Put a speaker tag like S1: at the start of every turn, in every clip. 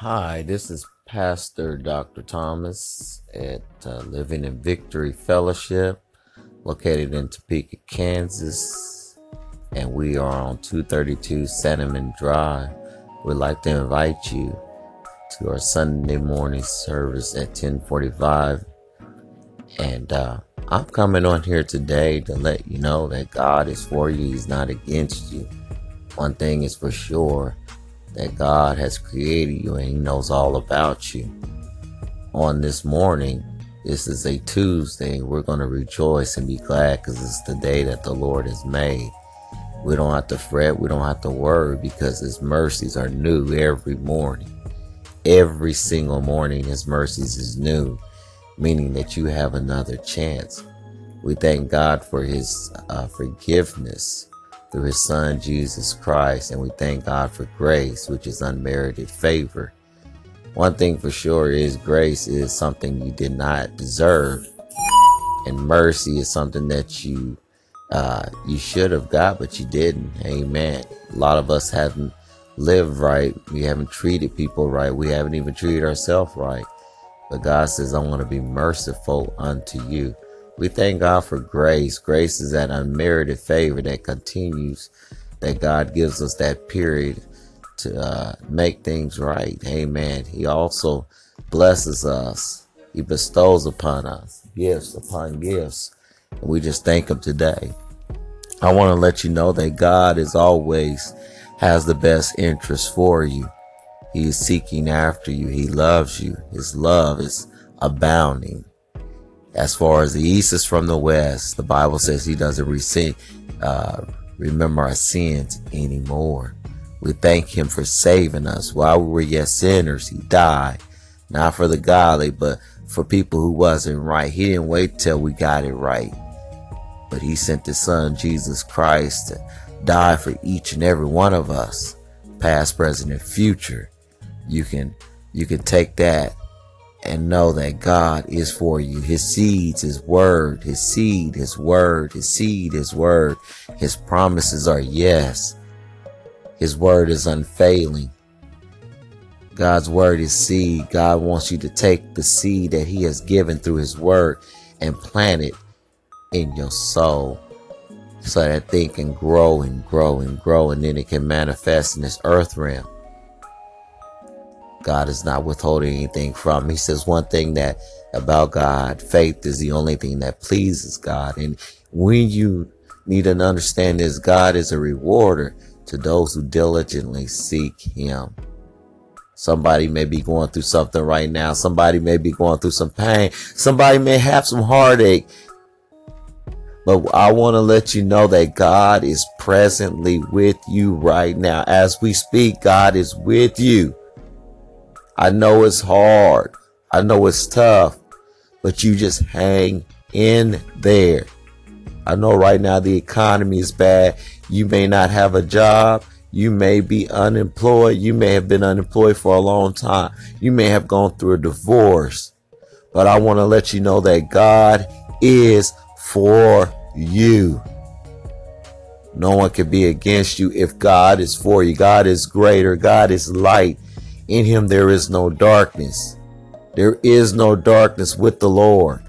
S1: Hi, this is Pastor Dr. Thomas at uh, Living in Victory Fellowship, located in Topeka, Kansas, and we are on 232 Cinnamon Drive. We'd like to invite you to our Sunday morning service at 1045. And uh, I'm coming on here today to let you know that God is for you, He's not against you. One thing is for sure that God has created you and He knows all about you. On this morning, this is a Tuesday. We're going to rejoice and be glad because it's the day that the Lord has made. We don't have to fret. We don't have to worry because His mercies are new every morning. Every single morning, His mercies is new, meaning that you have another chance. We thank God for His uh, forgiveness through his son Jesus Christ, and we thank God for grace, which is unmerited favor. One thing for sure is grace is something you did not deserve, and mercy is something that you uh, you should have got, but you didn't. Amen. A lot of us haven't lived right. We haven't treated people right. We haven't even treated ourselves right. But God says, I want to be merciful unto you. We thank God for grace. Grace is that unmerited favor that continues, that God gives us that period to uh, make things right. Amen. He also blesses us. He bestows upon us gifts upon gifts. And we just thank him today. I want to let you know that God is always has the best interest for you. He is seeking after you. He loves you. His love is abounding. As far as the east is from the west, the Bible says he doesn't resent, uh, remember our sins anymore. We thank him for saving us. While we were yet sinners, he died. Not for the godly, but for people who wasn't right. He didn't wait till we got it right. But he sent his son, Jesus Christ, to die for each and every one of us, past, present, and future. You can, you can take that and know that God is for you. His seeds, His word, His seed, His word, His seed, His word. His promises are yes. His word is unfailing. God's word is seed. God wants you to take the seed that He has given through His word and plant it in your soul so that thing can grow and grow and grow and then it can manifest in this earth realm. God is not withholding anything from. Me. He says one thing that about God, faith is the only thing that pleases God. And when you need to understand this, God is a rewarder to those who diligently seek Him. Somebody may be going through something right now. Somebody may be going through some pain. Somebody may have some heartache. But I want to let you know that God is presently with you right now. As we speak, God is with you. I know it's hard. I know it's tough, but you just hang in there. I know right now the economy is bad. You may not have a job. You may be unemployed. You may have been unemployed for a long time. You may have gone through a divorce. But I want to let you know that God is for you. No one can be against you if God is for you. God is greater. God is light. In him there is no darkness. There is no darkness with the Lord.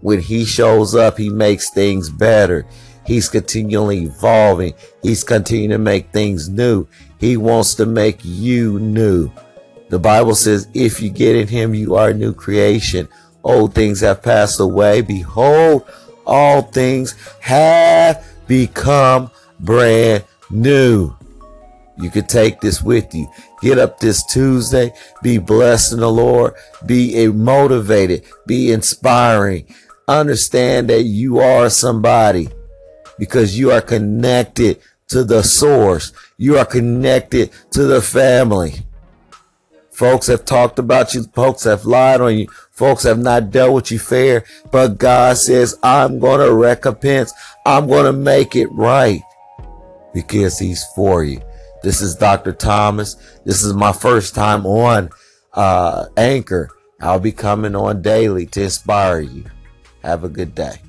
S1: When he shows up, he makes things better. He's continually evolving. He's continuing to make things new. He wants to make you new. The Bible says, if you get in him, you are a new creation. Old things have passed away. Behold, all things have become brand new. You could take this with you. Get up this Tuesday. Be blessed in the Lord. Be motivated. Be inspiring. Understand that you are somebody because you are connected to the source. You are connected to the family. Folks have talked about you. Folks have lied on you. Folks have not dealt with you fair. But God says, I'm going to recompense. I'm going to make it right because he's for you. This is Dr. Thomas. This is my first time on uh, Anchor. I'll be coming on daily to inspire you. Have a good day.